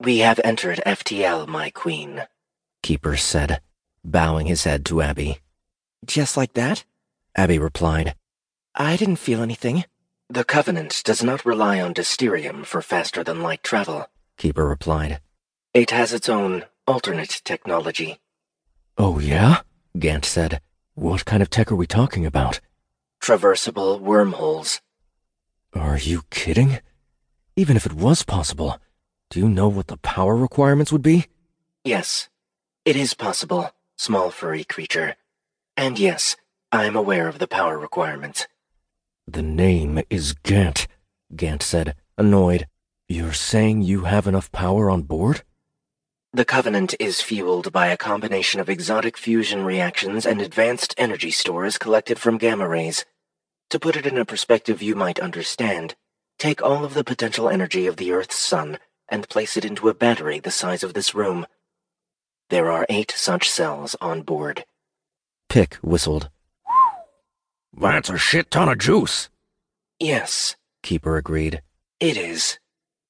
We have entered FTL, my queen, Keeper said, bowing his head to Abby. Just like that? Abby replied. I didn't feel anything. The Covenant does not rely on Dysterium for faster-than-light travel, Keeper replied. It has its own alternate technology. Oh, yeah? Gant said. What kind of tech are we talking about? Traversable wormholes. Are you kidding? Even if it was possible, do you know what the power requirements would be? Yes, it is possible, small furry creature. And yes, I am aware of the power requirements. The name is Gant, Gant said, annoyed. You're saying you have enough power on board? The Covenant is fueled by a combination of exotic fusion reactions and advanced energy stores collected from gamma rays. To put it in a perspective you might understand, take all of the potential energy of the Earth's sun and place it into a battery the size of this room. There are eight such cells on board. Pik whistled. That's a shit ton of juice. Yes, Keeper agreed. It is.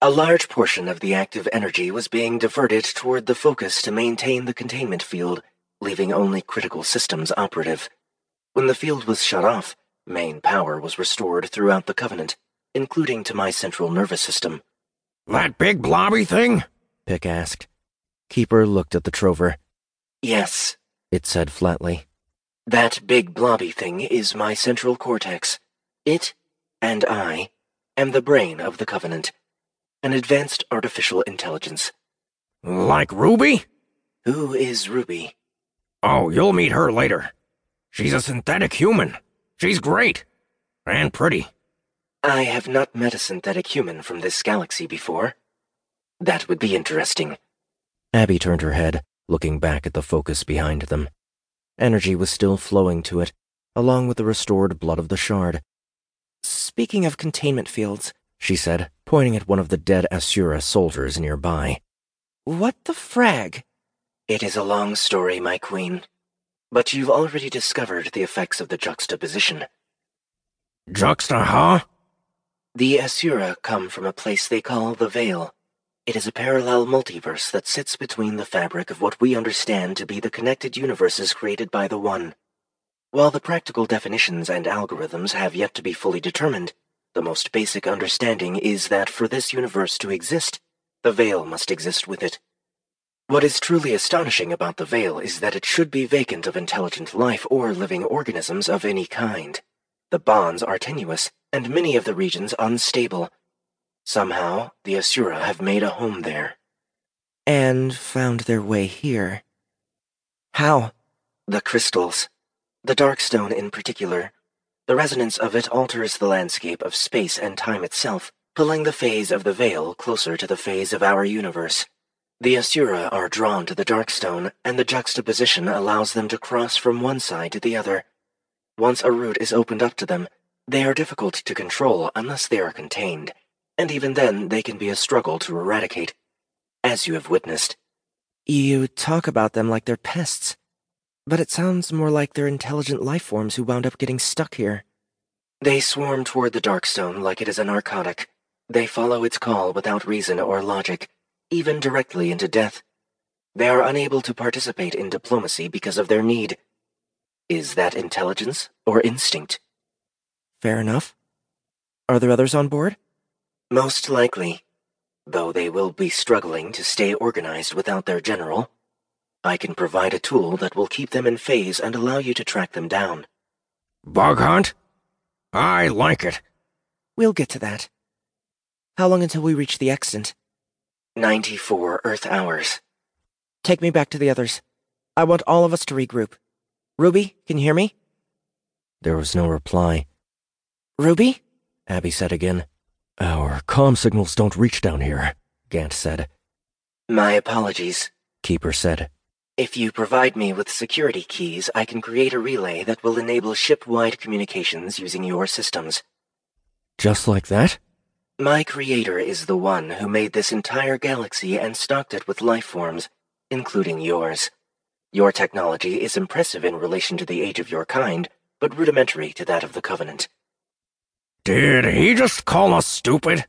A large portion of the active energy was being diverted toward the focus to maintain the containment field, leaving only critical systems operative. When the field was shut off, main power was restored throughout the Covenant, including to my central nervous system. That big blobby thing? Pik asked. Keeper looked at the trover. Yes, it said flatly. That big blobby thing is my central cortex. It, and I, am the brain of the Covenant. An advanced artificial intelligence. Like Ruby? Who is Ruby? Oh, you'll meet her later. She's a synthetic human. She's great. And pretty. I have not met a synthetic human from this galaxy before. That would be interesting. Abby turned her head, looking back at the focus behind them. Energy was still flowing to it, along with the restored blood of the shard. Speaking of containment fields, she said, pointing at one of the dead Asura soldiers nearby. What the frag? It is a long story, my queen. But you've already discovered the effects of the juxtaposition. Juxta, huh? The Asura come from a place they call the Veil. It is a parallel multiverse that sits between the fabric of what we understand to be the connected universes created by the One. While the practical definitions and algorithms have yet to be fully determined, the most basic understanding is that for this universe to exist, the Veil must exist with it. What is truly astonishing about the Veil is that it should be vacant of intelligent life or living organisms of any kind. The bonds are tenuous, and many of the regions unstable, Somehow, the Asura have made a home there. And found their way here. How? The crystals. The Darkstone in particular. The resonance of it alters the landscape of space and time itself, pulling the phase of the veil closer to the phase of our universe. The Asura are drawn to the Darkstone, and the juxtaposition allows them to cross from one side to the other. Once a route is opened up to them, they are difficult to control unless they are contained and even then they can be a struggle to eradicate, as you have witnessed. You talk about them like they're pests, but it sounds more like they're intelligent life forms who wound up getting stuck here. They swarm toward the Darkstone like it is a narcotic. They follow its call without reason or logic, even directly into death. They are unable to participate in diplomacy because of their need. Is that intelligence or instinct? Fair enough. Are there others on board? Most likely, though they will be struggling to stay organized without their general. I can provide a tool that will keep them in phase and allow you to track them down. Bug hunt? I like it. We'll get to that. How long until we reach the extant? 94 Earth hours. Take me back to the others. I want all of us to regroup. Ruby, can you hear me? There was no reply. Ruby? Abby said again. Our comm signals don't reach down here, Gant said. My apologies, Keeper said. If you provide me with security keys, I can create a relay that will enable ship-wide communications using your systems. Just like that? My creator is the one who made this entire galaxy and stocked it with life forms, including yours. Your technology is impressive in relation to the age of your kind, but rudimentary to that of the Covenant. Did he just call us stupid?